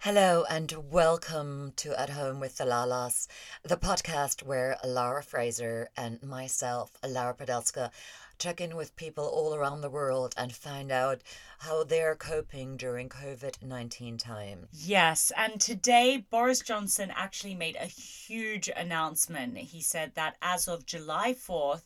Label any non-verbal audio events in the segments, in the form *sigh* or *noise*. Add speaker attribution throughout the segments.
Speaker 1: Hello and welcome to At Home with the Lallas, the podcast where Lara Fraser and myself, Lara Podelska, check in with people all around the world and find out how they're coping during COVID 19 time.
Speaker 2: Yes, and today Boris Johnson actually made a huge announcement. He said that as of July 4th,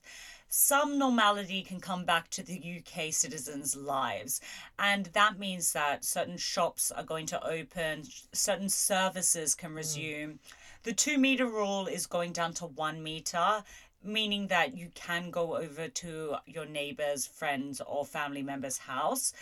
Speaker 2: some normality can come back to the UK citizens' lives. And that means that certain shops are going to open, certain services can resume. Mm. The two meter rule is going down to one meter meaning that you can go over to your neighbor's, friends, or family member's house.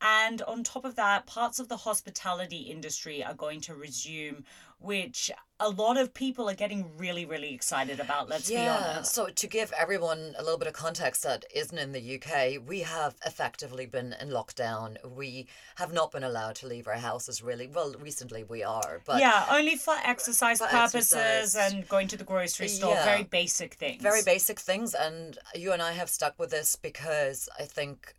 Speaker 2: And on top of that, parts of the hospitality industry are going to resume, which a lot of people are getting really, really excited about. Let's
Speaker 1: yeah,
Speaker 2: be honest.
Speaker 1: So, to give everyone a little bit of context that isn't in the UK, we have effectively been in lockdown. We have not been allowed to leave our houses really. Well, recently we are, but
Speaker 2: yeah, only for exercise for purposes exercise. and going to the grocery store. Yeah. Very basic things.
Speaker 1: Very basic things, and you and I have stuck with this because I think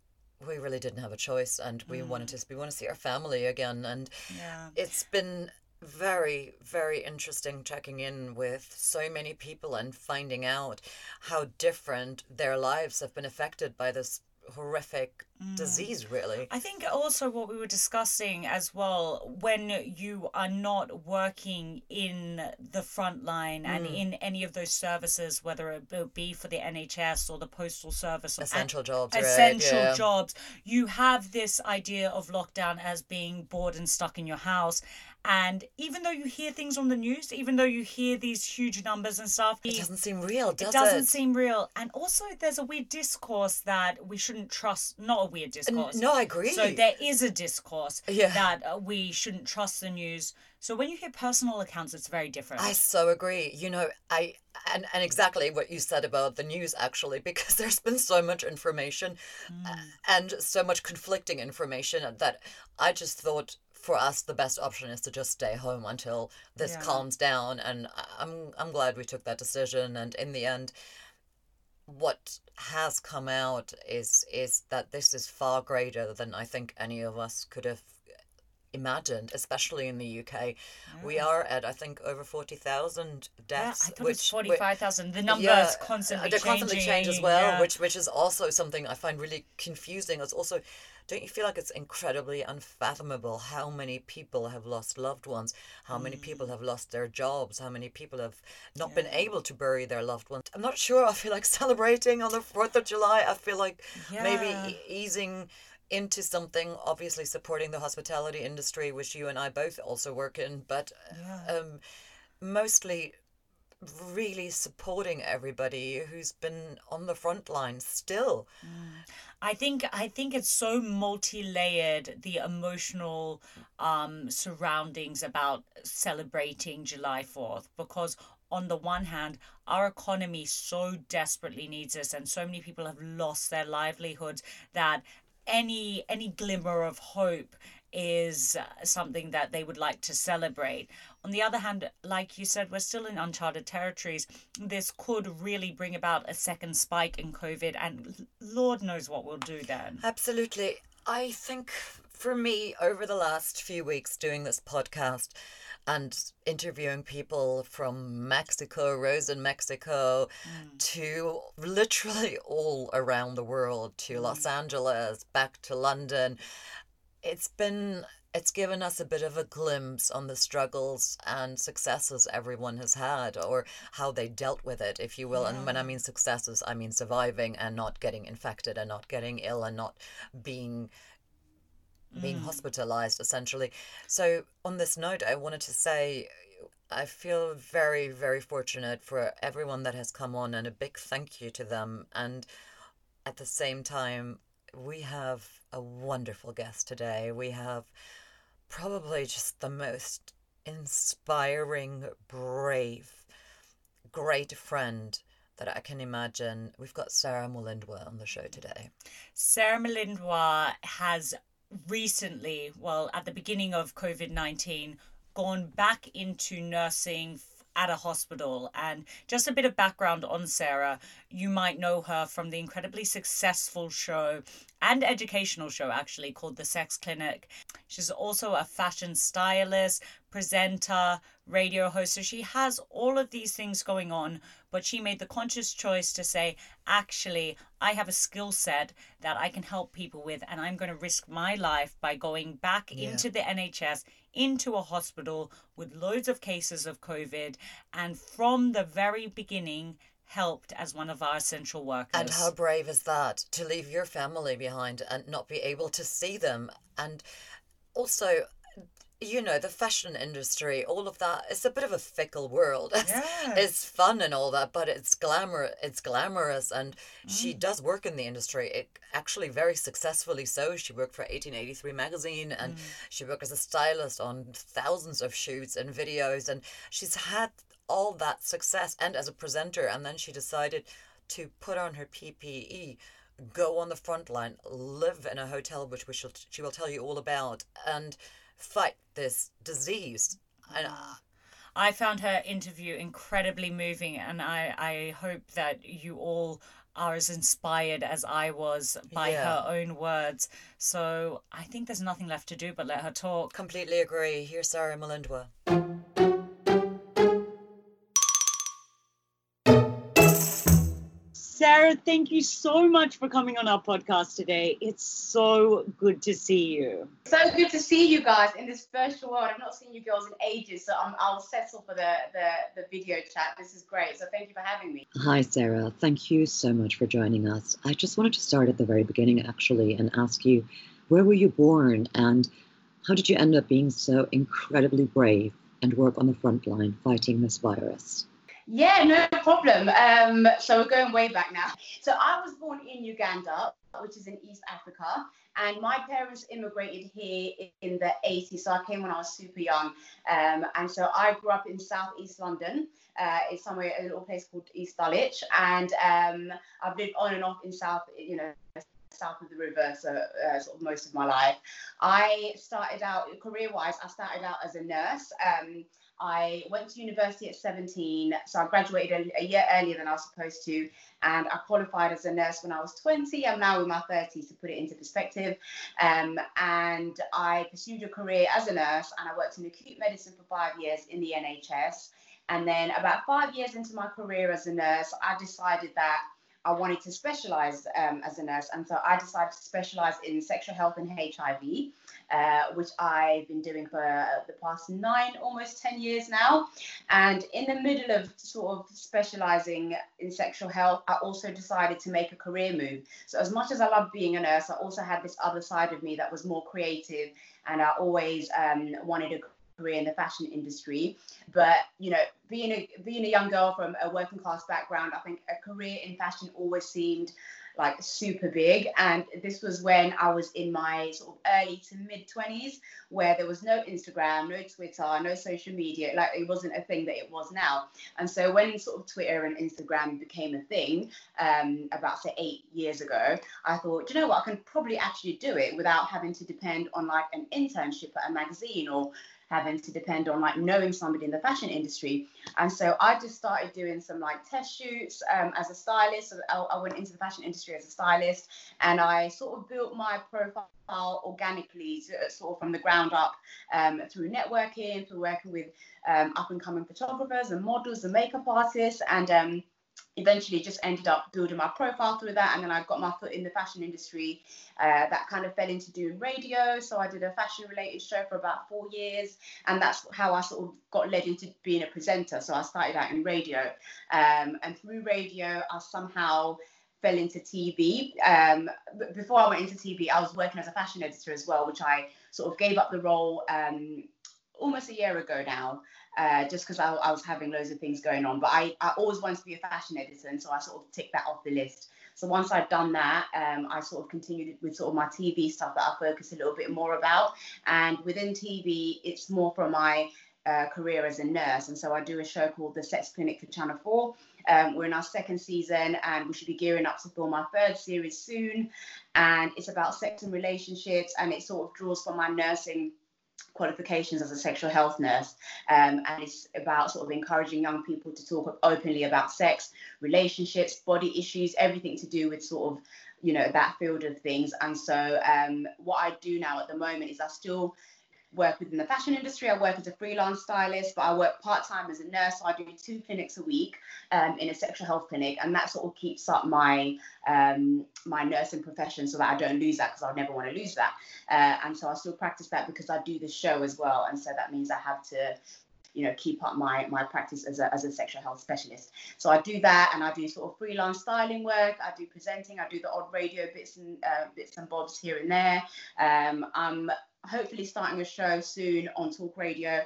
Speaker 1: we really didn't have a choice and we mm. wanted to we want to see our family again and yeah. it's been very, very interesting checking in with so many people and finding out how different their lives have been affected by this horrific mm. disease really
Speaker 2: i think also what we were discussing as well when you are not working in the front line mm. and in any of those services whether it be for the nhs or the postal service or
Speaker 1: essential jobs
Speaker 2: essential
Speaker 1: right? yeah.
Speaker 2: jobs you have this idea of lockdown as being bored and stuck in your house and even though you hear things on the news, even though you hear these huge numbers and stuff,
Speaker 1: it doesn't seem real, does
Speaker 2: it? It doesn't seem real. And also, there's a weird discourse that we shouldn't trust. Not a weird discourse.
Speaker 1: No, I agree.
Speaker 2: So there is a discourse yeah. that uh, we shouldn't trust the news. So when you hear personal accounts, it's very different.
Speaker 1: I so agree. You know, I and and exactly what you said about the news actually, *laughs* because there's been so much information, mm. and so much conflicting information that I just thought for us the best option is to just stay home until this yeah. calms down and i'm i'm glad we took that decision and in the end what has come out is is that this is far greater than i think any of us could have imagined, especially in the UK. Yeah. We mm. are at I think over forty thousand deaths.
Speaker 2: Yeah, which forty five thousand. The numbers yeah, constantly
Speaker 1: they
Speaker 2: constantly
Speaker 1: change as well, yeah. which which is also something I find really confusing. It's also don't you feel like it's incredibly unfathomable how many people have lost loved ones, how many mm. people have lost their jobs, how many people have not yeah. been able to bury their loved ones? I'm not sure. I feel like *laughs* celebrating on the 4th of July. I feel like yeah. maybe e- easing into something obviously supporting the hospitality industry which you and I both also work in but yeah. um, mostly really supporting everybody who's been on the front line still. Mm.
Speaker 2: I think I think it's so multi-layered the emotional um, surroundings about celebrating July 4th because on the one hand our economy so desperately needs us and so many people have lost their livelihoods that any any glimmer of hope is uh, something that they would like to celebrate. On the other hand, like you said, we're still in uncharted territories. This could really bring about a second spike in COVID, and Lord knows what we'll do then.
Speaker 1: Absolutely. I think for me, over the last few weeks doing this podcast, and interviewing people from Mexico, Rose in Mexico, mm. to literally all around the world, to mm. Los Angeles, back to London it's been it's given us a bit of a glimpse on the struggles and successes everyone has had or how they dealt with it if you will yeah. and when i mean successes i mean surviving and not getting infected and not getting ill and not being being mm. hospitalized essentially so on this note i wanted to say I feel very, very fortunate for everyone that has come on, and a big thank you to them. And at the same time, we have a wonderful guest today. We have probably just the most inspiring, brave, great friend that I can imagine. We've got Sarah Mulindwa on the show today.
Speaker 2: Sarah Mulindwa has recently, well, at the beginning of COVID 19, gone back into nursing at a hospital. And just a bit of background on Sarah you might know her from the incredibly successful show and educational show, actually, called The Sex Clinic. She's also a fashion stylist, presenter, radio host. So she has all of these things going on, but she made the conscious choice to say, actually, I have a skill set that I can help people with, and I'm going to risk my life by going back yeah. into the NHS, into a hospital with loads of cases of COVID. And from the very beginning, helped as one of our essential workers.
Speaker 1: And how brave is that to leave your family behind and not be able to see them? And also, you know, the fashion industry, all of that, it's a bit of a fickle world. *laughs* It's, yeah. it's fun and all that, but it's glamour it's glamorous and mm. she does work in the industry. It actually very successfully so. She worked for 1883 magazine and mm. she worked as a stylist on thousands of shoots and videos and she's had all that success and as a presenter. And then she decided to put on her PPE, go on the front line, live in a hotel, which we shall, she will tell you all about, and fight this disease. And, uh,
Speaker 2: I found her interview incredibly moving, and I, I hope that you all are as inspired as I was by yeah. her own words. So I think there's nothing left to do but let her talk.
Speaker 1: Completely agree. Here's Sarah Mulindwa.
Speaker 2: Sarah, thank you so much for coming on our podcast today. It's so good to see you.
Speaker 3: So good to see you guys in this virtual world. I've not seen you girls in ages, so i will settle for the, the, the video chat. This is great. So thank you for having me.
Speaker 4: Hi, Sarah. Thank you so much for joining us. I just wanted to start at the very beginning, actually, and ask you where were you born and how did you end up being so incredibly brave and work on the front line fighting this virus?
Speaker 3: Yeah, no problem. Um, so we're going way back now. So I was born in Uganda, which is in East Africa, and my parents immigrated here in the 80s. So I came when I was super young, um, and so I grew up in Southeast London. Uh, it's somewhere a little place called East Dulwich, and um, I've lived on and off in South, you know, south of the river, so uh, sort of most of my life. I started out career-wise. I started out as a nurse. Um, I went to university at 17, so I graduated a, year earlier than I was supposed to, and I qualified as a nurse when I was 20. I'm now in my 30s to put it into perspective. Um, and I pursued a career as a nurse, and I worked in acute medicine for five years in the NHS. And then, about five years into my career as a nurse, I decided that I wanted to specialize um, as a nurse. And so I decided to specialize in sexual health and HIV, uh, which I've been doing for the past nine, almost 10 years now. And in the middle of sort of specializing in sexual health, I also decided to make a career move. So, as much as I love being a nurse, I also had this other side of me that was more creative. And I always um, wanted a career in the fashion industry. But you know, being a being a young girl from a working class background, I think a career in fashion always seemed like super big. And this was when I was in my sort of early to mid 20s, where there was no Instagram, no Twitter, no social media. Like it wasn't a thing that it was now. And so when sort of Twitter and Instagram became a thing um, about say eight years ago, I thought, you know what, I can probably actually do it without having to depend on like an internship at a magazine or having to depend on like knowing somebody in the fashion industry. And so I just started doing some like test shoots um, as a stylist. So I, I, went into the fashion industry as a stylist and I sort of built my profile organically, sort of from the ground up um, through networking, through working with um, up and coming photographers and models and makeup artists. And um, eventually just ended up building my profile through that and then i got my foot in the fashion industry uh, that kind of fell into doing radio. So i did a fashion related show for about four years and that's how i sort of got led into being a presenter. So i started out in radio um, and through radio i somehow fell into tv um, before i went into tv i was working as a fashion editor as well which i sort of gave up the role um, almost a year ago now uh, just because I, I, was having loads of things going on. But I, I always wanted to be a fashion editor, and so I sort of ticked that off the list. So once I'd done that, um, I sort of continued with sort of my TV stuff that I focus a little bit more about. And within TV, it's more from my uh, career as a nurse. And so I do a show called The Sex Clinic for Channel 4. Um, we're in our second season and we should be gearing up to film our third series soon. And it's about sex and relationships and it sort of draws from my nursing qualifications as a sexual health nurse um, and it's about sort of encouraging young people to talk openly about sex relationships body issues everything to do with sort of you know that field of things. And so um, what i do now at the moment is i still work within the fashion industry. I work as a freelance stylist, but I work part time as a nurse. So I do two clinics a week um, in a sexual health clinic, and that sort of keeps up my um, my nursing profession so that I don't lose that because I never want to lose that. Uh, and so I still practice that because I do the show as well, and so that means I have to you know keep up my my practice as a, as a sexual health specialist so i do that and i do sort of freelance styling work i do presenting i do the odd radio bits and uh, bits and bobs here and there um, i'm hopefully starting a show soon on Talk Radio.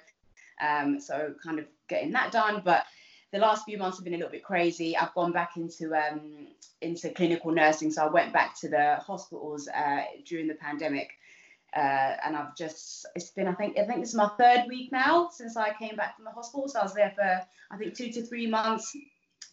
Speaker 3: Um, so kind of getting that done. But the last few months have been a little bit crazy. I've gone back into um, into clinical nursing, so I went back to the hospitals uh, during the pandemic, uh, and I've just it's been I think I think this is my third week now since I came back from the hospital. So I was there for I think two to three months,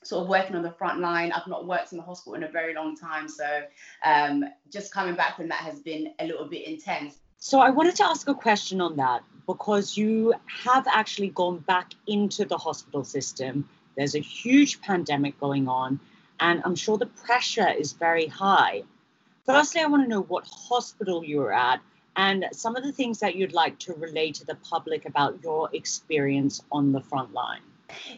Speaker 3: sort of working on the front line. I've not worked in the hospital in a very long time, so um, just coming back from that has been a little bit intense.
Speaker 5: So I wanted to ask a question on that because you have actually gone back into the hospital system. There's a huge pandemic going on, and I'm sure the pressure is very high. Firstly, I want to know what hospital you're at and some of the things that you'd like to relay to the public about your experience on the front line.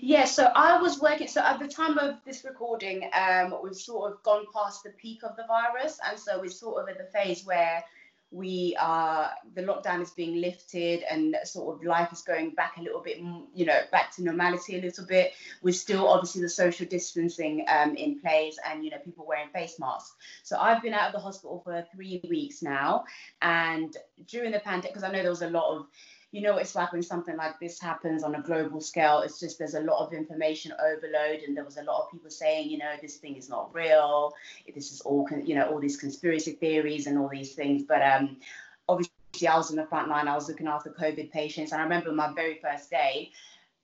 Speaker 3: Yeah, so I was working. So at the time of this recording, um, we've sort of gone past the peak of the virus, and so we're sort of at the phase where we are the lockdown is being lifted and sort of life is going back a little bit you know back to normality a little bit. With still obviously the social distancing um, in place and you know people wearing face masks. So i've been out of the hospital for three weeks now. And during the pandemic because i know there was a lot of you know it's like when something like this happens on a global scale it's just there's a lot of information overload and there was a lot of people saying you know this thing is not real. This is all you know all these conspiracy theories and all these things. But um obviously i was in the front line i was looking after covid patients. And i remember my very first day.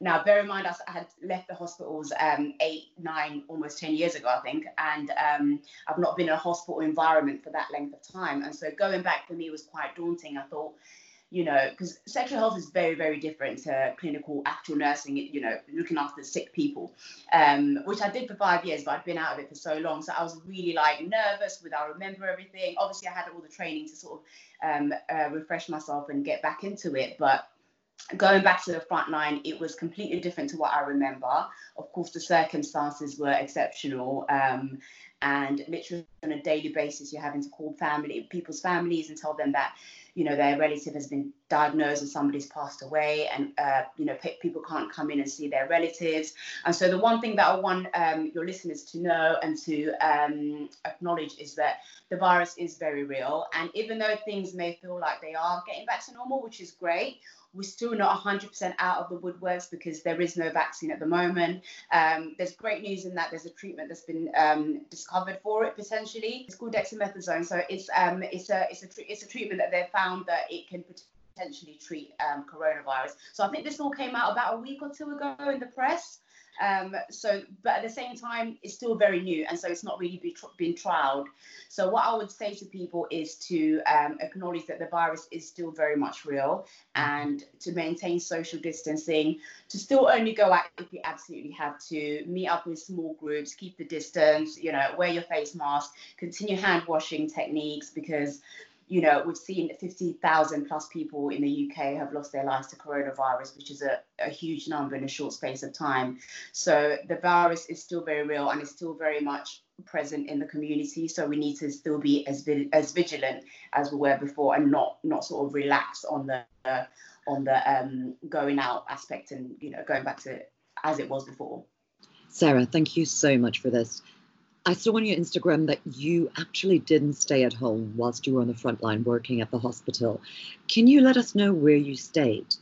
Speaker 3: Now, bear in mind, I had left the hospitals um, eight, nine, almost 10 years ago, I think, and um, I've not been in a hospital environment for that length of time. And so going back for me was quite daunting. I thought, you know, because sexual health is very, very different to clinical actual nursing, you know, looking after sick people, um, which I did for five years, but I'd been out of it for so long. So I was really like nervous with I remember everything. Obviously, I had all the training to sort of um, uh, refresh myself and get back into it. But going back to the front line, it was completely different to what I remember. Of course, the circumstances were exceptional. Um, and literally on a daily basis, you're having to call family, people's families and tell them that you know their relative has been diagnosed and somebody's passed away and uh, you know pe- people can't come in and see their relatives. And so the one thing that i want um, your listeners to know and to um, acknowledge is that the virus is very real. And even though things may feel like they are getting back to normal which is great we're still not 100% out of the woodworks because there is no vaccine at the moment. Um, there's great news in that there's a treatment that's been um, discovered for it potentially. It's called dexamethasone. So it's um, it's a it's a it's a treatment that they've found that it can potentially treat um, coronavirus. So I think this all came out about a week or two ago in the press. Um, so, but at the same time, it's still very new, and so it's not really be been trialed. So, what I would say to people is to um, acknowledge that the virus is still very much real, and to maintain social distancing. To still only go out if you absolutely have to. Meet up with small groups, keep the distance. You know, wear your face mask, continue hand washing techniques because you know, we've seen 50,000 plus people in the UK have lost their lives to coronavirus, which is a, a huge number in a short space of time. So the virus is still very real and is still very much present in the community. So we need to still be as as vigilant as we were before, and not not sort of relax on the uh, on the um, going out aspect, and you know going back to as it was before.
Speaker 4: Sarah, thank you so much for this. I saw on your Instagram that you actually didn't stay at home whilst you were on the front line working at the hospital. Can you let us know where you stayed?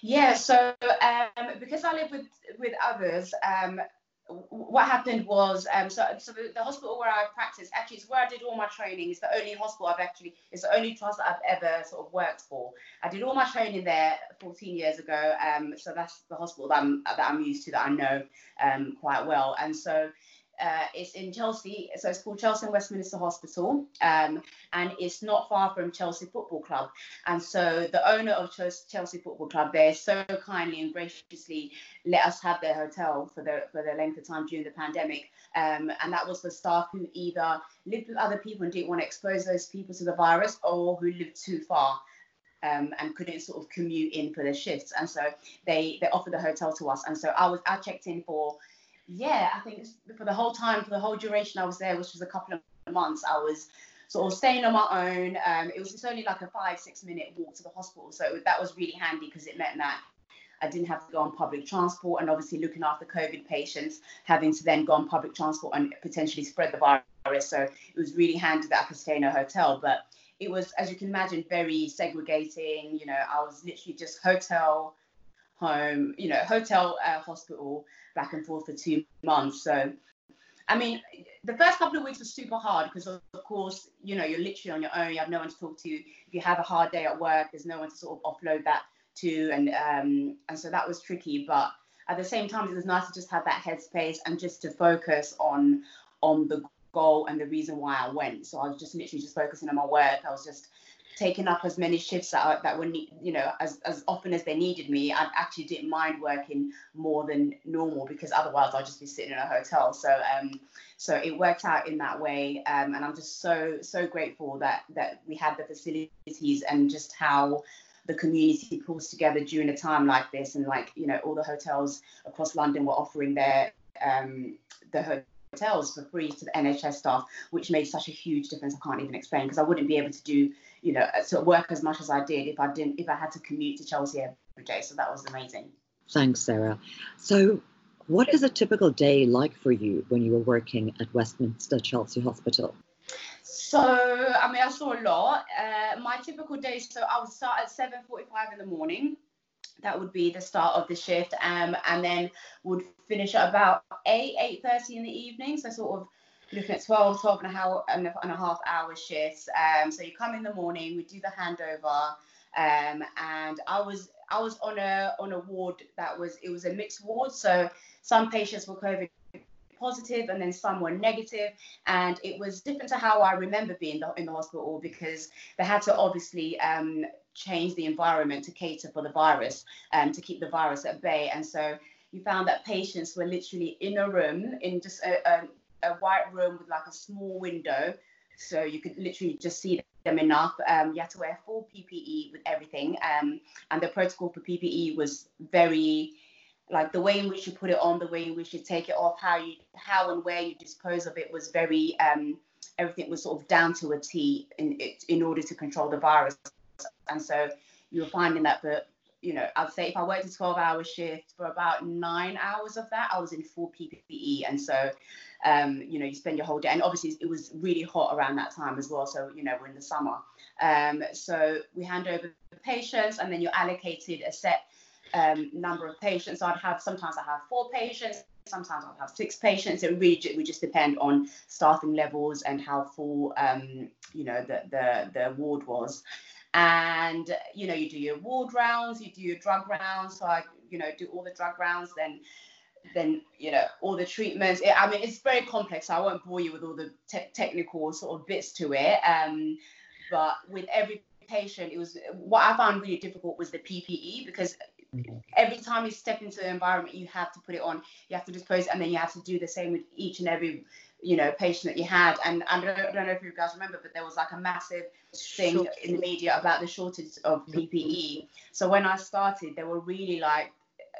Speaker 3: Yeah, so um, because I live with with others, um, what happened was um, so, so the, hospital where I practice actually is where I did all my training. It's the only hospital I've actually it's the only trust that I've ever sort of worked for. I did all my training there 14 years ago. Um, so that's the hospital that I'm that I'm used to that I know um, quite well. And so uh, it's in Chelsea, so it's called Chelsea and Westminster Hospital, um, and it's not far from Chelsea Football Club. And so the owner of Chelsea Football Club, they so kindly and graciously let us have their hotel for the for the length of time during the pandemic. Um, and that was for staff who either lived with other people and didn't want to expose those people to the virus, or who lived too far. Um, and couldn't sort of commute in for their shifts, and so they they offered the hotel to us. And so I was I checked in for yeah, I think for the whole time, for the whole duration I was there, which was a couple of months, I was sort of staying on my own. Um, it was just only like a five, six minute walk to the hospital. So that was really handy because it meant that I didn't have to go on public transport and obviously looking after COVID patients, having to then go on public transport and potentially spread the virus. So it was really handy that I could stay in a hotel. But it was, as you can imagine, very segregating. You know, I was literally just hotel, home, you know, hotel, uh, hospital, back and forth for two months. So, I mean, the first couple of weeks was super hard because, of course, you know, you're literally on your own. You have no one to talk to. If you have a hard day at work, there's no one to sort of offload that to, and um, and so that was tricky. But at the same time, it was nice to just have that headspace and just to focus on on the goal and the reason why I went. So I was just literally just focusing on my work. I was just taking up as many shifts that, that were, you know, as, as often as they needed me. I actually didn't mind working more than normal because otherwise I'd just be sitting in a hotel. So, um, so it worked out in that way. Um, and I'm just so, so grateful that, that we had the facilities and just how the community pulls together during a time like this. And like, you know, all the hotels across London were offering their, um, the hotels for free to the NHS staff, which made such a huge difference. I can't even explain because I wouldn't be able to do you know, to work as much as I did if I didn't, if I had to commute to Chelsea every day. So that was amazing.
Speaker 4: Thanks, Sarah. So, what is a typical day like for you when you were working at Westminster Chelsea Hospital?
Speaker 3: So, I mean, I saw a lot. Uh, my typical day, so I would start at 7.45 in the morning. That would be the start of the shift. Um, and then would finish at about 8, 8.30 in the evening. So sort of looking at 12, 12 and a, half, and a half hour shifts. Um, so you come in the morning, we do the handover, um, and I was I was on a on a ward that was it was a mixed ward. So some patients were COVID positive and then some were negative. And it was different to how I remember being in the hospital because they had to obviously um, change the environment to cater for the virus um, to keep the virus at bay. And so you found that patients were literally in a room in just a, a a white room with like a small window, so you could literally just see them enough. Um, you had to wear full PPE with everything, um, and the protocol for PPE was very like the way in which you put it on, the way in which you take it off, how you how and where you dispose of it was very um, everything was sort of down to a T in in order to control the virus, and so you were finding that for you know, I'd say if I worked a 12 hour shift for about nine hours of that, I was in full PPE. And so, um, you know, you spend your whole day. And obviously, it was really hot around that time as well. So, you know, we're in the summer. Um, so we hand over the patients and then you're allocated a set um, number of patients. So I'd have sometimes I have four patients, sometimes I'll have six patients. It really would just depend on staffing levels and how full, um, you know, the, the, the ward was and you know you do your ward rounds you do your drug rounds so i you know do all the drug rounds then then you know all the treatments it, i mean it's very complex so i won't bore you with all the te- technical sort of bits to it um, but with every patient it was what i found really difficult was the ppe because every time you step into the environment you have to put it on. You have to dispose and then you have to do the same with each and every you know patient that you had. And I don't, I don't know if you guys remember but there was like a massive thing in the media about the shortage of PPE so when I started they were really like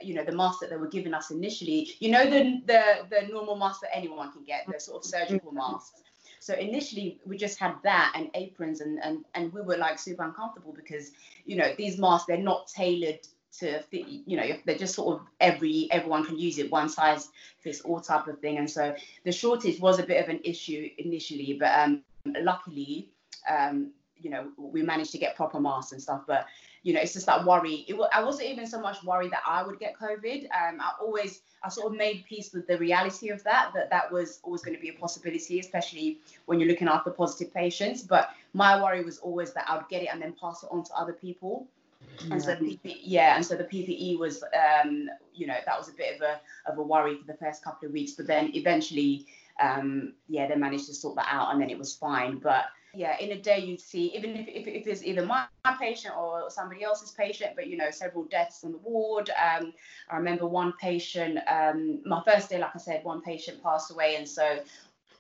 Speaker 3: you know the mask that they were giving us initially you know the the the normal mask that anyone can get the sort of surgical mm-hmm. masks. So initially we just had that and aprons and and and we were like super uncomfortable because you know these masks they're not tailored to you know they're just sort of every everyone can use it one size fits all type of thing and so the shortage was a bit of an issue initially but um luckily um you know we managed to get proper masks and stuff but you know, it's just that worry. It, I wasn't even so much worried that I would get COVID. Um, I always, I sort of made peace with the reality of that, that that was always going to be a possibility, especially when you're looking after positive patients. But my worry was always that I would get it and then pass it on to other people. And so the PPE, yeah, and so the PPE was, um, you know, that was a bit of a of a worry for the first couple of weeks, but then eventually, um, yeah, they managed to sort that out, and then it was fine. But yeah, in a day you'd see, even if, if, if it's either my, my, patient or somebody else's patient, but you know, several deaths on the ward. Um, I remember one patient, um, my first day, like I said, one patient passed away. And so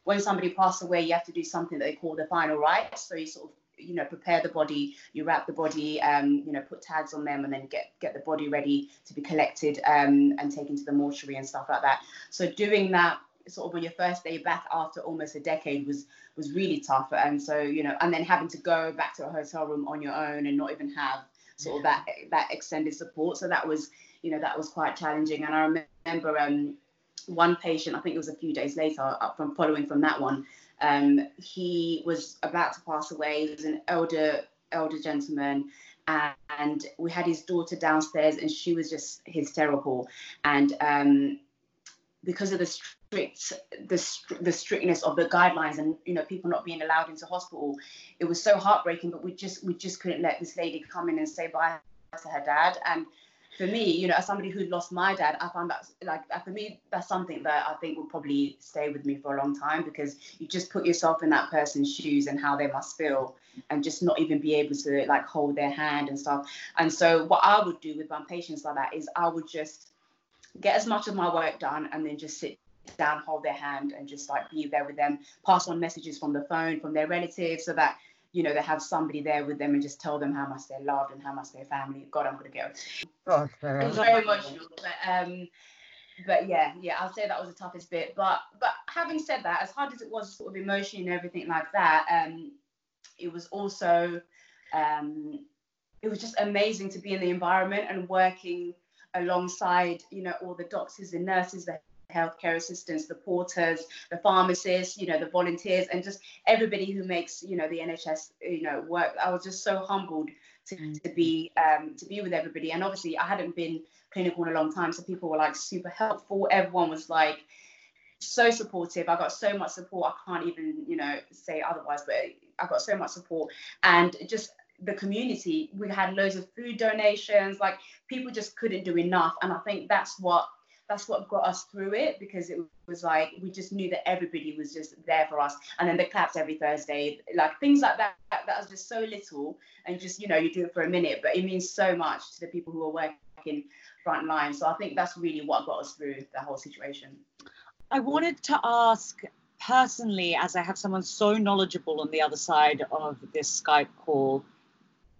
Speaker 3: when somebody passed away, you have to do something that they call the final rites. So you sort of you know prepare the body you wrap the body um you know put tags on them and then get get the body ready to be collected um and taken to the mortuary and stuff like that. So doing that sort of on your first day back after almost a decade was was really tough. And so you know and then having to go back to a hotel room on your own and not even have sort of that that extended support. So that was you know that was quite challenging. And i remember um one patient i think it was a few days later from following from that one um he was about to pass away. He was an elder elder gentleman and we had his daughter downstairs and she was just hysterical and um because of the strict the, the strictness of the guidelines and you know people not being allowed into hospital it was so heartbreaking but we just we just couldn't let this lady come in and say bye to her dad. And for me you know as somebody who lost my dad i found that like uh, for me that's something that i think will probably stay with me for a long time because you just put yourself in that person's shoes and how they must feel and just not even be able to like hold their hand and stuff. And so what i would do with my patients like that is i would just get as much of my work done and then just sit down, hold their hand, and just like be there with them, pass on messages from the phone, from their relatives, so that you know they have somebody there with them and just tell them how much they're loved and how much their family. God, I'm gonna go.
Speaker 1: Oh,
Speaker 3: it's very emotional, but um, but yeah, yeah, I'll say that was the toughest bit. But but having said that, as hard as it was, sort of emotionally and everything like that, um, it was also um, it was just amazing to be in the environment and working alongside you know all the doctors and nurses the healthcare assistants the porters the pharmacists you know the volunteers and just everybody who makes you know the nhs you know work i was just so humbled to, mm. to be um, to be with everybody and obviously i hadn't been clinical in a long time so people were like super helpful everyone was like so supportive i got so much support i can't even you know say otherwise but i got so much support and just the community. We had loads of food donations. Like people just couldn't do enough, and I think that's what that's what got us through it because it was like we just knew that everybody was just there for us. And then the claps every thursday like things like that that was just so little and just you know you do it for a minute but it means so much to the people who are working front line so i think that's really what got us through the whole situation.
Speaker 5: I wanted to ask personally as i have someone so knowledgeable on the other side of this skype call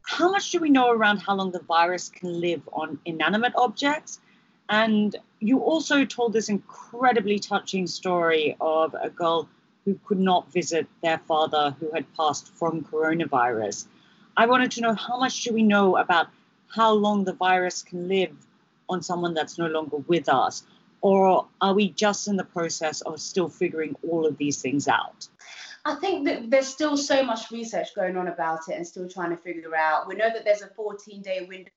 Speaker 5: how much do we know around how long the virus can live on inanimate objects? And you also told this incredibly touching story of a girl who could not visit their father who had passed from coronavirus. I wanted to know how much do we know about how long the virus can live on someone that's no longer with us? Or are we just in the process of still figuring all of these things out?
Speaker 3: I think that there's still so much research going on about it and still trying to figure out. We know that there's a 14 day window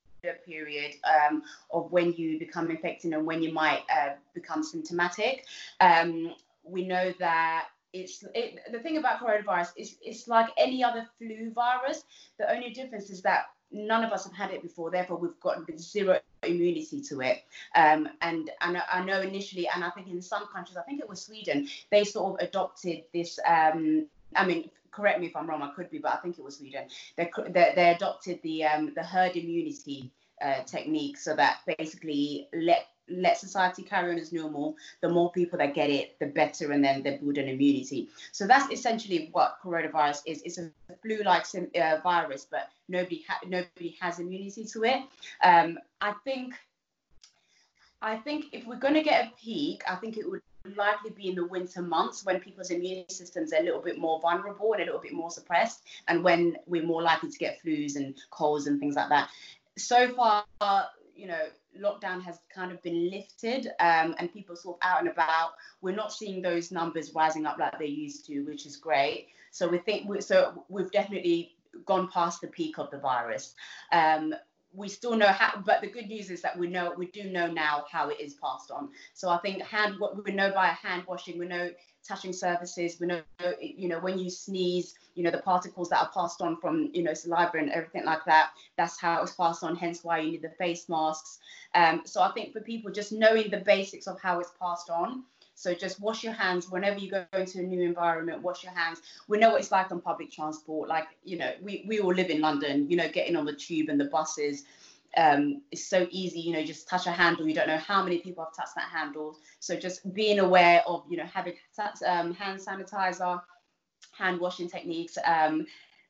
Speaker 3: period um, of when you become infected and when you might uh, become symptomatic. Um, we know that it's it, the thing about coronavirus is it's like any other flu virus. The only difference is that none of us have had it before, therefore we've got zero immunity to it. Um, and and I know initially, and I think in some countries, I think it was Sweden, they sort of adopted this. Um, I mean, correct me if I'm wrong, I could be, but I think it was Sweden. They they, they adopted the um, the herd immunity uh, technique, so that basically let let society carry on as normal. The more people that get it, the better, and then they build an immunity. So that's essentially what coronavirus is. It's a flu-like uh, virus, but nobody ha- nobody has immunity to it. Um, I think. I think if we're going to get a peak, I think it would likely be in the winter months when people's immune systems are a little bit more vulnerable and a little bit more suppressed, and when we're more likely to get flus and colds and things like that. So far, you know, lockdown has kind of been lifted um, and people sort of out and about, we're not seeing those numbers rising up like they used to, which is great. So we think we, so we've definitely gone past the peak of the virus. Um, we still know how but the good news is that we know we do know now how it is passed on. So i think hand what we know by hand washing we know touching surfaces we know you know when you sneeze you know the particles that are passed on from you know saliva and everything like that that's how it's passed on hence why you need the face masks. Um, so i think for people just knowing the basics of how it's passed on so just wash your hands whenever you go into a new environment. Wash your hands. We know what it's like on public transport. Like you know, we we all live in London. You know, getting on the tube and the buses. Um, it's so easy, you know, just touch a handle. You don't know how many people have touched that handle. So just being aware of, you know, having um, hand sanitizer, hand washing techniques. Um,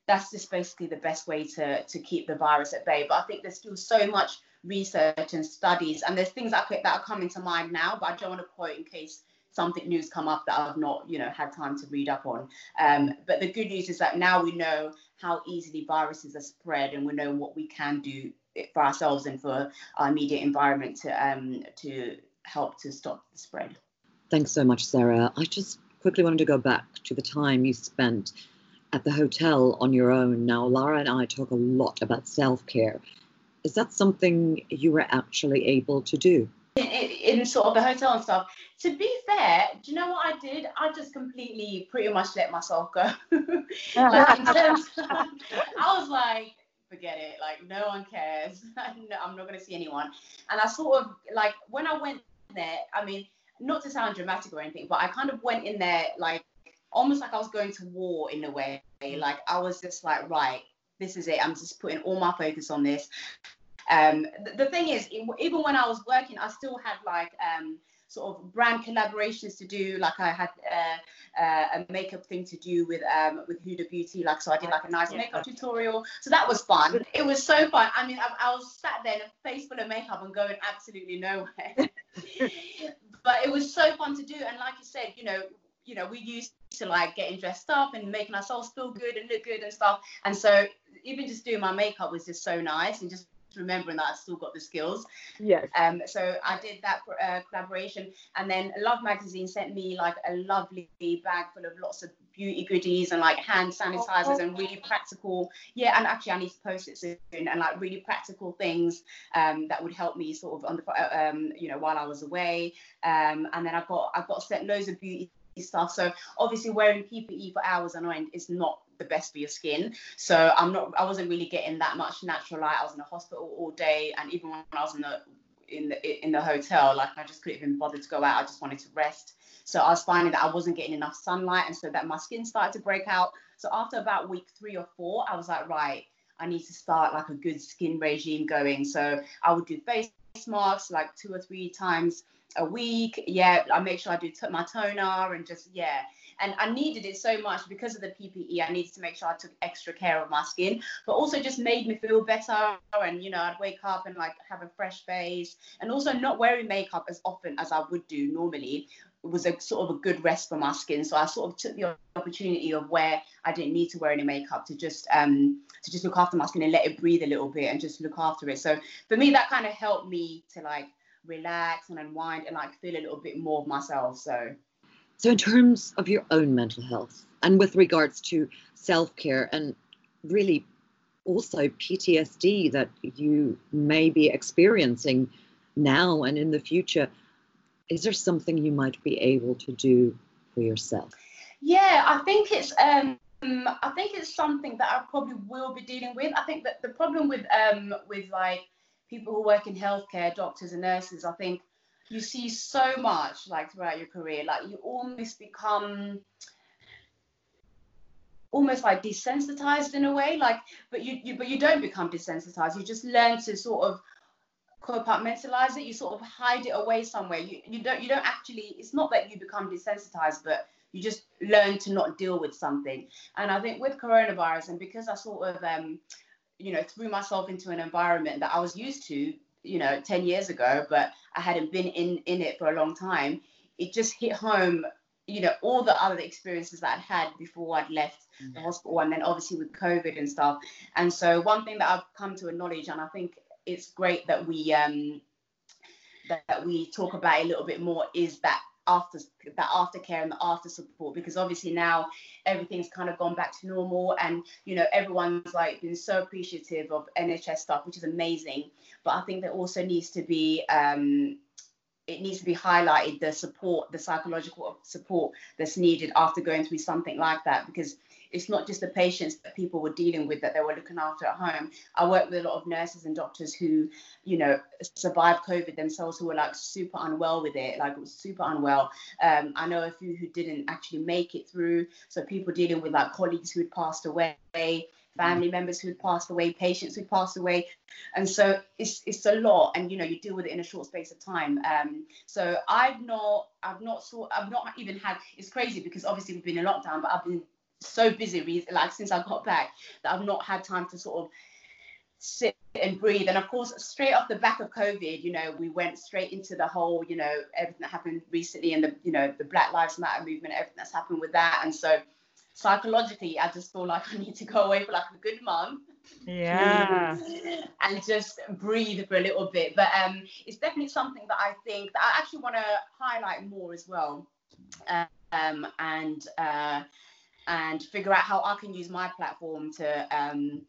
Speaker 3: that's just basically the best way to to keep the virus at bay. But I think there's still so much research and studies, and there's things that, that are coming to mind now, but I don't want to quote in case something new's come up that I've not, you know, had time to read up on. Um, but the good news is that now we know how easily viruses are spread, and we know what we can do for ourselves and for our immediate environment to um, to help to stop the spread.
Speaker 4: Thanks so much, Sarah. I just quickly wanted to go back to the time you spent at the hotel on your own. Now, Lara and I talk a lot about self care. Is that something you were actually able to do?
Speaker 3: In, in sort of the hotel and stuff. To be fair, do you know what I did? I just completely pretty much let myself go. *laughs* like, terms, I was like, forget it. Like no one cares. *laughs* I'm not going to see anyone. And I sort of like when I went there. I mean, not to sound dramatic or anything, but I kind of went in there like almost like I was going to war in a way. Like I was just like, right, this is it. I'm just putting all my focus on this. Um, the, the, thing is, even when I was working, I still had like um, sort of brand collaborations to do. Like I had uh, uh, a makeup thing to do with um, with Huda Beauty. Like so, I did like a nice makeup tutorial. So that was fun. It was so fun. I mean, I, I was sat there in a face full of makeup and going absolutely nowhere. *laughs* but it was so fun to do. And like you said, you know, you know, we used to like getting dressed up and making ourselves feel good and look good and stuff. And so even just doing my makeup was just so nice and just remembering that I still got the skills.
Speaker 6: Yes.
Speaker 3: Um, so I did that uh, collaboration, and then Love Magazine sent me like a lovely bag full of lots of beauty goodies and like hand sanitizers and really practical. Yeah, and actually I need to post it soon and like really practical things um, that would help me sort of on the uh, um, you know while I was away. Um, and then I got I got sent loads of beauty stuff. So obviously wearing PPE for hours on end is not the best for your skin. So I'm not I wasn't really getting that much natural light. I was in the hospital all day and even when I was in the in the in the hotel, like I just couldn't even bother to go out. I just wanted to rest. So I was finding that I wasn't getting enough sunlight and so that my skin started to break out. So after about week three or four, I was like, right, I need to start like a good skin regime going. So I would do face masks like two or three times a week. Yeah, I make sure I do t- my toner and just yeah. And I needed it so much because of the PPE. I needed to make sure I took extra care of my skin, but also just made me feel better. And you know, I'd wake up and like have a fresh face, and also not wearing makeup as often as I would do normally was a sort of a good rest for my skin. So I sort of took the opportunity of where I didn't need to wear any makeup to just um to just look after my skin and let it breathe a little bit and just look after it. So for me, that kind of helped me to like relax and unwind and like feel a little bit more of myself. So,
Speaker 4: so in terms of your own mental health and with regards to self care and really also PTSD that you may be experiencing now and in the future, is there something you might be able to do for yourself?
Speaker 3: Yeah, I think it's um I think it's something that I probably will be dealing with. I think that the problem with um with like people who work in healthcare, doctors and nurses, I think you see so much like throughout your career. Like you almost become almost like desensitized in a way. Like, but you, you but you don't become desensitized. You just learn to sort of compartmentalize it. You sort of hide it away somewhere. You you don't you don't actually. It's not that you become desensitized, but you just learn to not deal with something. And I think with coronavirus, and because I sort of um, you know, threw myself into an environment that I was used to, you know, 10 years ago, but I hadn't been in, in it for a long time. It just hit home, you know, all the other experiences that I'd had before I'd left mm-hmm. the hospital and then obviously with COVID and stuff. And so one thing that I've come to acknowledge, and I think it's great that we, um, that, that we talk about a little bit more is that after that aftercare and the after support because obviously now everything's kind of gone back to normal and you know everyone's like been so appreciative of NHS stuff which is amazing. But I think there also needs to be um, it needs to be highlighted the support the psychological support that's needed after going through something like that because it's not just the patients that people were dealing with that they were looking after at home. I work with a lot of nurses and doctors who, you know, survived COVID themselves who were like super unwell with it, like was super unwell. Um, I know a few who didn't actually make it through. So people dealing with like colleagues who had passed away, family members who had passed away, patients who passed away, and so it's it's a lot, and you know you deal with it in a short space of time. Um, so I've not I've not saw I've not even had. It's crazy because obviously we've been in lockdown, but I've been so busy like since I got back that I've not had time to sort of sit and breathe. And of course, straight off the back of COVID, you know, we went straight into the whole, you know, everything that happened recently and the, you know, the Black Lives Matter movement, everything that's happened with that. And so psychologically, I just feel like *laughs* I need to go away for like a good month.
Speaker 2: Yeah. *laughs*
Speaker 3: and just breathe for a little bit. But um, it's definitely something that I think that I actually want to highlight more as well. Um, and uh, and figure out how I can use my platform to um,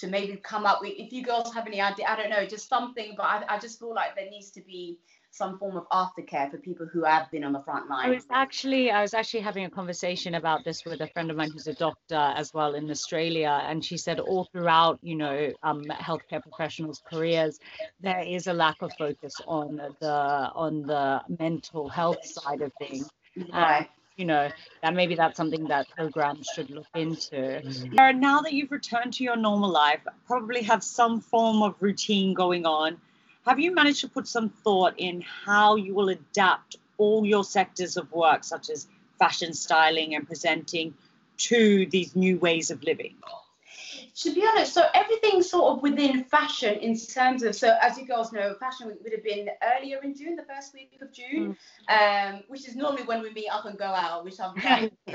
Speaker 3: to maybe come up with. If you girls have any idea, I don't know, just something. But I, I just feel like there needs to be some form of aftercare for people who have been on the front line.
Speaker 5: I was actually I was actually having a conversation about this with a friend of mine who's a doctor as well in Australia, and she said all throughout you know um, healthcare professionals' careers, there is a lack of focus on the on the mental health side of things.
Speaker 3: Right
Speaker 5: you know that maybe that's something that programs should look into mm-hmm. now that you've returned to your normal life probably have some form of routine going on have you managed to put some thought in how you will adapt all your sectors of work such as fashion styling and presenting to these new ways of living
Speaker 3: to be honest, so everything sort of within fashion in terms of so as you girls know, fashion week would have been earlier in June, the first week of June, mm. um, which is normally when we meet up and go out, which I'm glad *laughs*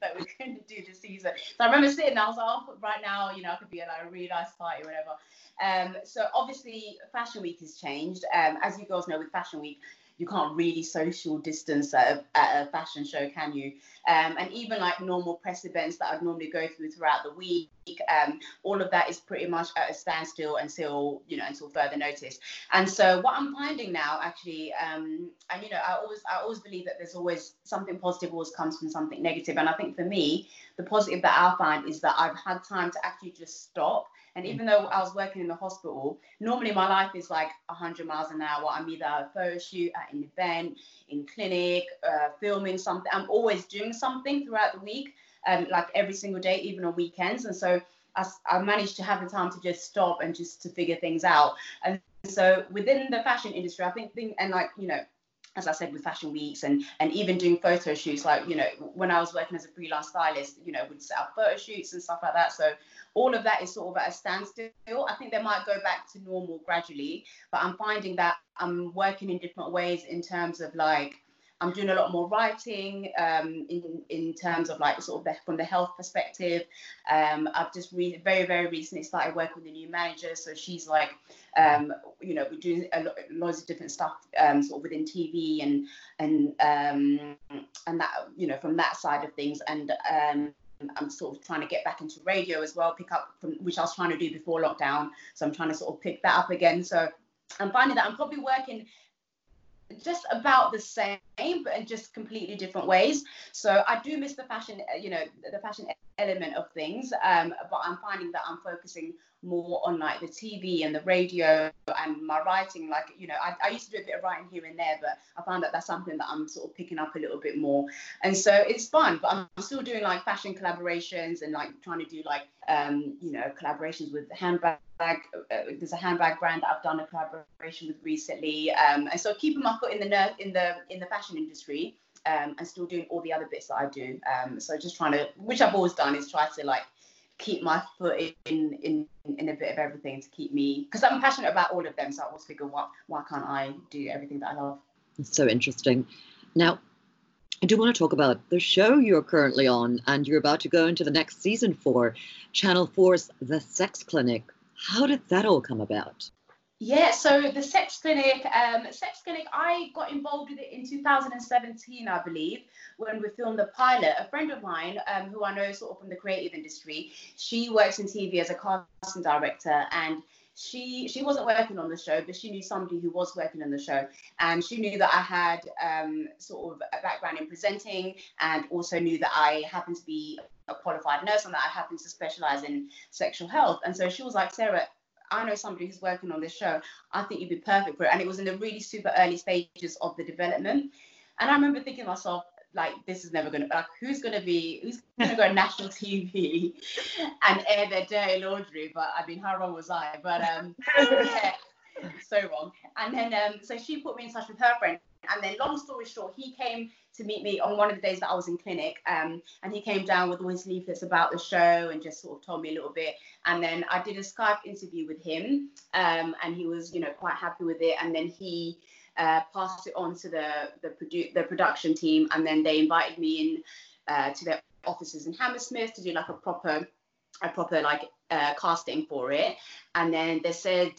Speaker 3: that we couldn't do this season. So I remember sitting, I was like, oh, right now, you know, I could be at like a really nice party or whatever. Um, so obviously, Fashion Week has changed. Um, as you girls know, with Fashion Week, you can't really social distance at a, at a fashion show, can you? Um, and even like normal press events that I'd normally go through throughout the week, um, all of that is pretty much at a standstill until you know until further notice. And so what I'm finding now, actually, um, and you know, I always I always believe that there's always something positive always comes from something negative. And I think for me, the positive that I find is that I've had time to actually just stop and even though I was working in the hospital, normally my life is like 100 miles an hour. I'm either at a photo shoot, at an event, in clinic, uh, filming something. I'm always doing something throughout the week, um, like every single day, even on weekends. And so I, I managed to have the time to just stop and just to figure things out. And so within the fashion industry, I think, thing, and like, you know, as I said, with fashion weeks and and even doing photo shoots, like you know, when I was working as a freelance stylist, you know, would set up photo shoots and stuff like that. So all of that is sort of at a standstill. I think they might go back to normal gradually, but I'm finding that I'm working in different ways in terms of like I'm doing a lot more writing um, in in terms of like sort of the, from the health perspective. Um, I've just re- very very recently started working with a new manager, so she's like, um, you know, we're doing a lot, loads of different stuff um, sort of within TV and and um, and that you know from that side of things and. Um, I'm sort of trying to get back into radio as well, pick up from which I was trying to do before lockdown. So I'm trying to sort of pick that up again. So I'm finding that I'm probably working just about the same, but in just completely different ways. So I do miss the fashion, you know, the fashion element of things, um, but I'm finding that I'm focusing more on like the TV and the radio and my writing. Like, you know, I, I used to do a bit of writing here and there, but I found that that's something that I'm sort of picking up a little bit more. And so it's fun, but I'm still doing like fashion collaborations and like trying to do like, um, you know, collaborations with handbag. Uh, there's a handbag brand that I've done a collaboration with recently, um, and so keeping my foot in the ner- in the in the fashion industry, um, and still doing all the other bits that I do. Um, so just trying to, which I've always done, is try to like keep my foot in in in a bit of everything to keep me because I'm passionate about all of them. So I always figure, why why can't I do everything that I love?
Speaker 4: It's so interesting. Now, I do want to talk about the show you're currently on, and you're about to go into the next season for Channel 4's The Sex Clinic. How did that all come about?
Speaker 3: Yeah, so the sex clinic, um, sex clinic, I got involved with it in 2017, I believe, when we filmed the pilot. A friend of mine, um, who I know sort of from the creative industry, she works in TV as a casting director, and she she wasn't working on the show, but she knew somebody who was working on the show, and she knew that I had um, sort of a background in presenting, and also knew that I happened to be a qualified nurse and that I happened to specialize in sexual health. And so she was like, Sarah, I know somebody who's working on this show. I think you'd be perfect for it. And it was in the really super early stages of the development. And I remember thinking to myself, like, this is never gonna like who's gonna be who's *laughs* gonna go on national TV and air their dirty laundry? But I mean, how wrong was I? But um *laughs* yeah, so wrong. And then um so she put me in touch with her friend. And then long story short, he came to meet me on one of the days that I was in clinic. Um, and he came down with all his leaflets about the show and just sort of told me a little bit. And then I did a Skype interview with him, um, and he was, you know, quite happy with it. And then he uh, passed it on to the the, produ- the production team, and then they invited me in uh, to their offices in Hammersmith to do like a proper a proper like uh, casting for it. And then they said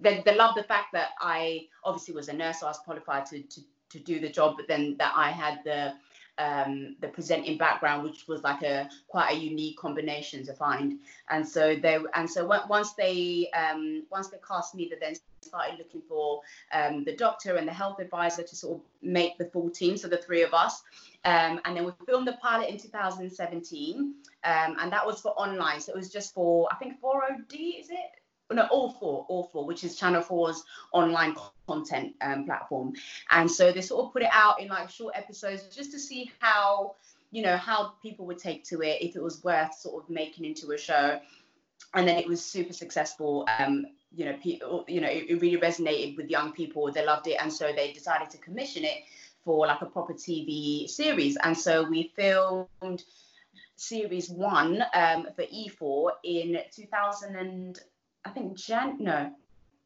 Speaker 3: they, they loved the fact that i obviously was a nurse so i was qualified to, to to do the job, but then that I had the um, the presenting background, which was like a quite a unique combination to find. And so they and so once they um, once they cast me, they then started looking for um, the doctor and the health advisor to sort of make the full team, so the three of us. Um, and then we filmed the pilot in 2017, um, and that was for online. So it was just for I think 4OD, is it? No, All 4, All 4, which is Channel 4's online content um, platform. And so they sort of put it out in like short episodes just to see how, you know, how people would take to it, if it was worth sort of making into a show. And then it was super successful. Um, you know, people, you know, it, it really resonated with young people. They loved it, and so they decided to commission it for like a proper TV series. And so we filmed series one um, for E4 in 2000 and I think Jan no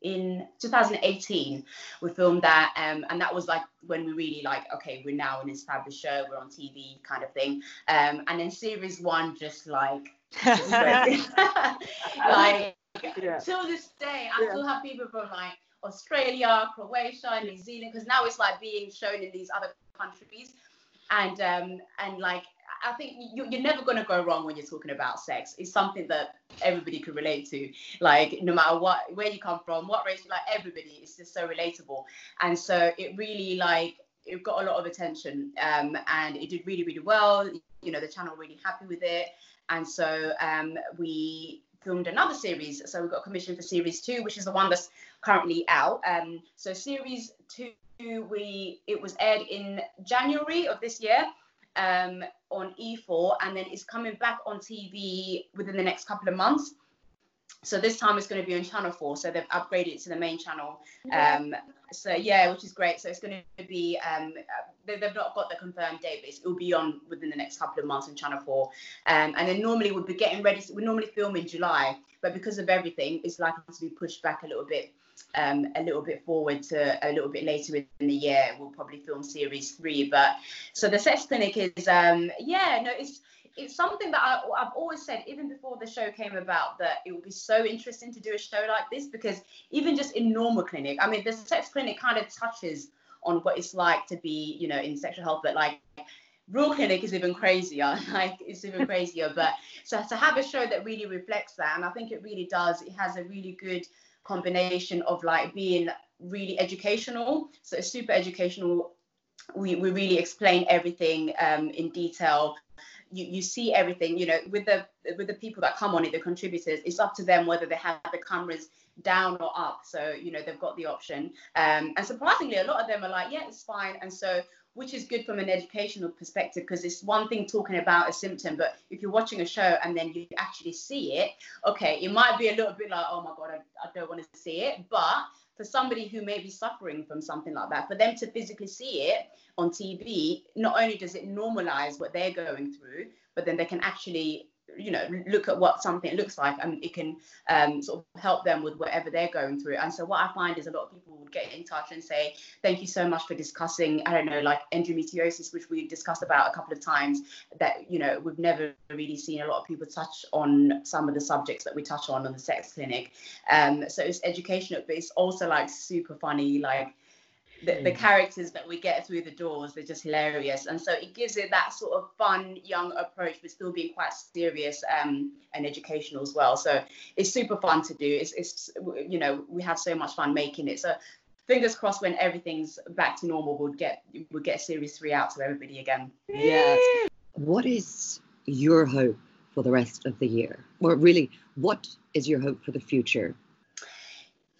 Speaker 3: in 2018 we filmed that um, and that was like when we really like okay we're now an established show we're on TV kind of thing um, and then series one just like *laughs* *laughs* like yeah. till this day I yeah. still have people from like Australia Croatia New Zealand because now it's like being shown in these other countries and um and like I think you, you're never going to go wrong when you're talking about sex. It's something that everybody can relate to. Like no matter what, where you come from, what race, like everybody, it's just so relatable. And so it really like it got a lot of attention, um, and it did really really well. You know, the channel really happy with it, and so um, we filmed another series. So we got commissioned for series two, which is the one that's currently out. Um, so series two, we it was aired in January of this year um, on E4 and then it's coming back on TV within the next couple of months. So this time it's going to be on Channel 4. So they've upgraded it to the main channel. Um, so yeah, which is great. So it's going to be, um, they, have not got the confirmed date, but it will be on within the next couple of months on Channel 4. Um, and then normally we'd be getting ready. We normally film in July, but because of everything, it's likely to be pushed back a little bit um, a little bit forward to a little bit later in the year. We'll probably film series three. But so the sex clinic is, um, yeah, no, it's it's something that I, have always said, even before the show came about, that it would be so interesting to do a show like this because even just in normal clinic, I mean, the sex clinic kind of touches on what it's like to be, you know, in sexual health, but like real clinic is even crazier *laughs* like it's even crazier but so to have a show that really reflects that and i think it really does it has a really good combination of like being really educational. So it's super educational. We, we really explain everything um, in detail. You, you see everything, you know, with the with the people that come on it, the contributors, it's up to them whether they have the cameras down or up. So, you know, they've got the option. Um, and surprisingly, a lot of them are like, yeah, it's fine. And so which is good from an educational perspective because it's one thing talking about a symptom, but if you're watching a show and then you actually see it, okay, it might be a little bit like, oh my God, I, I don't want to see it. But for somebody who may be suffering from something like that, for them to physically see it on TV, not only does it normalize what they're going through, but then they can actually you know look at what something looks like and it can um, sort of help them with whatever they're going through. And so what i find is a lot of people would get in touch and say thank you so much for discussing i don't know like endometriosis which we discussed about a couple of times that you know we've never really seen a lot of people touch on some of the subjects that we touch on on the sex clinic. Um, so it's educational but it's also like super funny like the, the, characters that we get through the doors they're just hilarious. And so it gives it that sort of fun young approach but still being quite serious um, and educational as well. So it's super fun to do. It's, it's you know we have so much fun making it. So fingers crossed when everything's back to normal we'll get we'll get series three out to everybody again.
Speaker 4: Yeah what is your hope for the rest of the year? Or really what is your hope for the future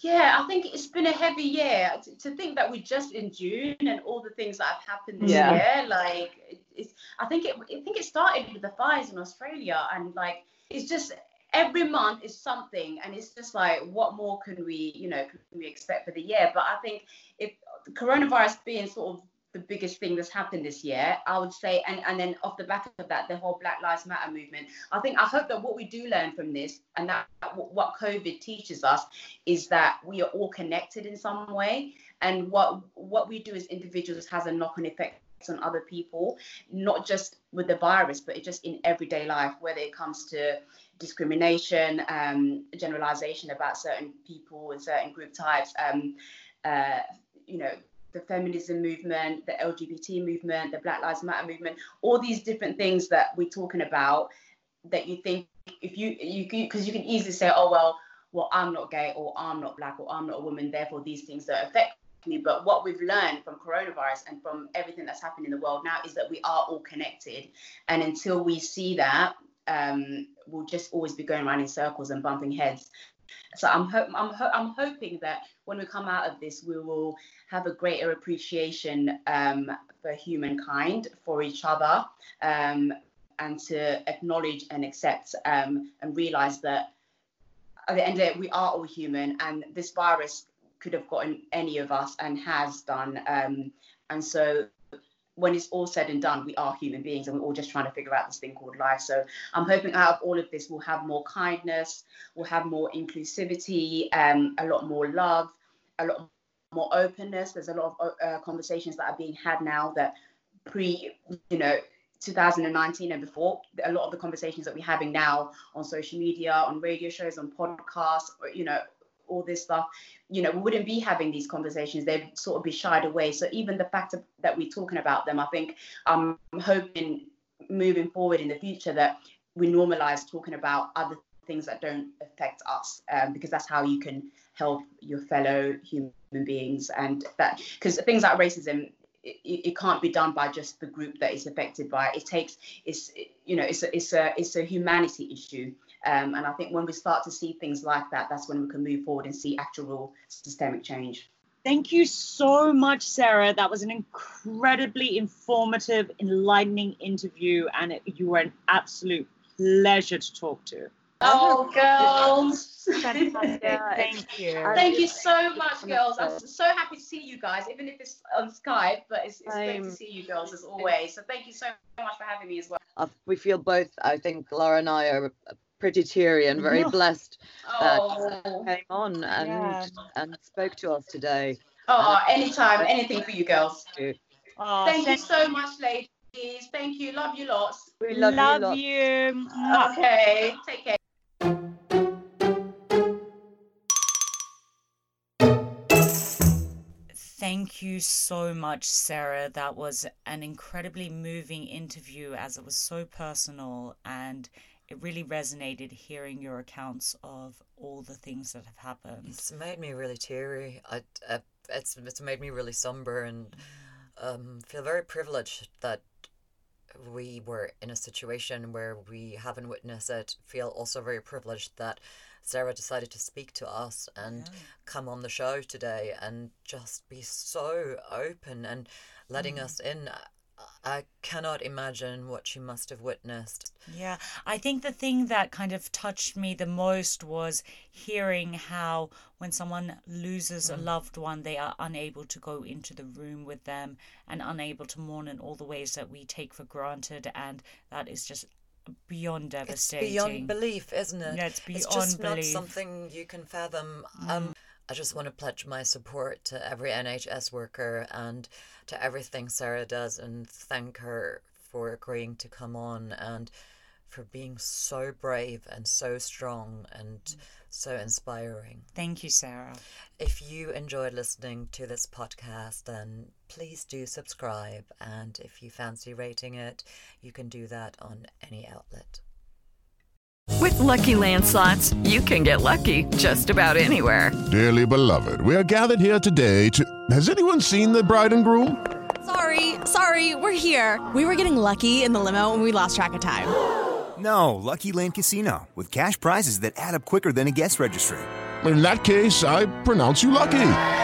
Speaker 3: yeah, I think it's been a heavy year. To, to, think that we're just in June and all the things that have happened this yeah. year, like it's. I think it. I think it started with the fires in Australia, and like it's just every month is something, and it's just like, what more can we, you know, can we expect for the year? But I think if coronavirus being sort of the biggest thing that's happened this year, I would say, and, and then off the back of that, the whole Black Lives Matter movement. I think I hope that what we do learn from this, and that what COVID teaches us, is that we are all connected in some way, and what what we do as individuals has a knock-on effect on other people, not just with the virus, but just in everyday life, whether it comes to discrimination, um, generalization about certain people and certain group types, um, uh, you know, the feminism movement, the LGBT movement, the Black Lives Matter movement, all these different things that we're talking about that you think if you you because you can easily say, oh well, well I'm not gay or I'm not black or I'm not a woman, therefore these things don't affect me. But what we've learned from coronavirus and from everything that's happened in the world now is that we are all connected, and until we see that, um, we'll just always be going around in circles and bumping heads. So I'm, ho- I'm, ho- I'm hoping that when we come out of this, we will have a greater appreciation um, for humankind, for each other, um, and to acknowledge and accept um, and realize that at the end of it, we are all human, and this virus could have gotten any of us and has done. Um, and so when it's all said and done, we are human beings and we're all just trying to figure out this thing called life. So I'm hoping out of all of this, we'll have more kindness, we'll have more inclusivity, um, a lot more love, a lot more openness. There's a lot of uh, conversations that are being had now that pre, you know, 2019 and before, a lot of the conversations that we're having now on social media, on radio shows, on podcasts, you know, all this stuff, you know, we wouldn't be having these conversations. They'd sort of be shied away. So even the fact of, that we're talking about them, I think I'm hoping moving forward in the future that we normalize talking about other things that don't affect us, um, because that's how you can help your fellow human beings. And that because things like racism, it, it, can't be done by just the group that is affected by it. It takes it's you know it's a it's a it's a humanity issue. Um, and I think when we start to see things like that, that's when we can move forward and see actual systemic change.
Speaker 5: Thank you so much, Sarah. That was an incredibly informative, enlightening interview, and it, you were an absolute pleasure to talk to.
Speaker 3: Oh, girls.
Speaker 2: Fantastic. *laughs* Thank you.
Speaker 3: Thank you so much, girls. I'm so happy to see you guys, even if it's on Skype, but it's, it's great to see you girls as always. So thank you so much for having me as well. Uh,
Speaker 4: we feel both, I think Laura and I are pretty teary and very *laughs* blessed that oh. came on and, yeah. and spoke to us today.
Speaker 3: Oh, anytime, anything for you girls. Oh, thank you so much, ladies. Thank you. Love you lots.
Speaker 5: We love, love you. you.
Speaker 3: Okay. Take care.
Speaker 2: Thank you so much, Sarah. That was an incredibly moving interview as it was so personal and it really resonated hearing your accounts of all the things that have happened.
Speaker 1: It's made me really teary. I, I it's it's made me really somber and um, feel very privileged that we were in a situation where we haven't witnessed it. Feel also very privileged that Sarah decided to speak to us and yeah. come on the show today and just be so open and letting mm. us in. I cannot imagine what she must have witnessed.
Speaker 2: Yeah, I think the thing that kind of touched me the most was hearing how when someone loses mm. a loved one, they are unable to go into the room with them and unable to mourn in all the ways that we take for granted. And that is just beyond devastating.
Speaker 1: It's beyond belief, isn't it?
Speaker 2: Yeah, it's
Speaker 1: It's
Speaker 2: beyond
Speaker 1: just not
Speaker 2: belief. Mm.
Speaker 1: something you can fathom. Um, I just want to pledge my support to every NHS worker and to everything Sarah does, and thank her for agreeing to come on and for being so brave and so strong and
Speaker 2: Mm.
Speaker 1: so inspiring.
Speaker 2: Thank you, Sarah.
Speaker 1: If you enjoyed listening to this podcast, then please do subscribe. And if you fancy rating it, you can do that on any outlet.
Speaker 6: With LuckyLand slots, you can get lucky just about anywhere.
Speaker 7: Dearly beloved, we are gathered here today to. Has anyone seen the bride and groom?
Speaker 8: Sorry, sorry, we're here. We were getting lucky in the limo and we lost track of time. *gasps*
Speaker 9: No, LuckyLand Casino, with cash prizes that add up quicker than a guest registry.
Speaker 7: In that case, I pronounce you lucky.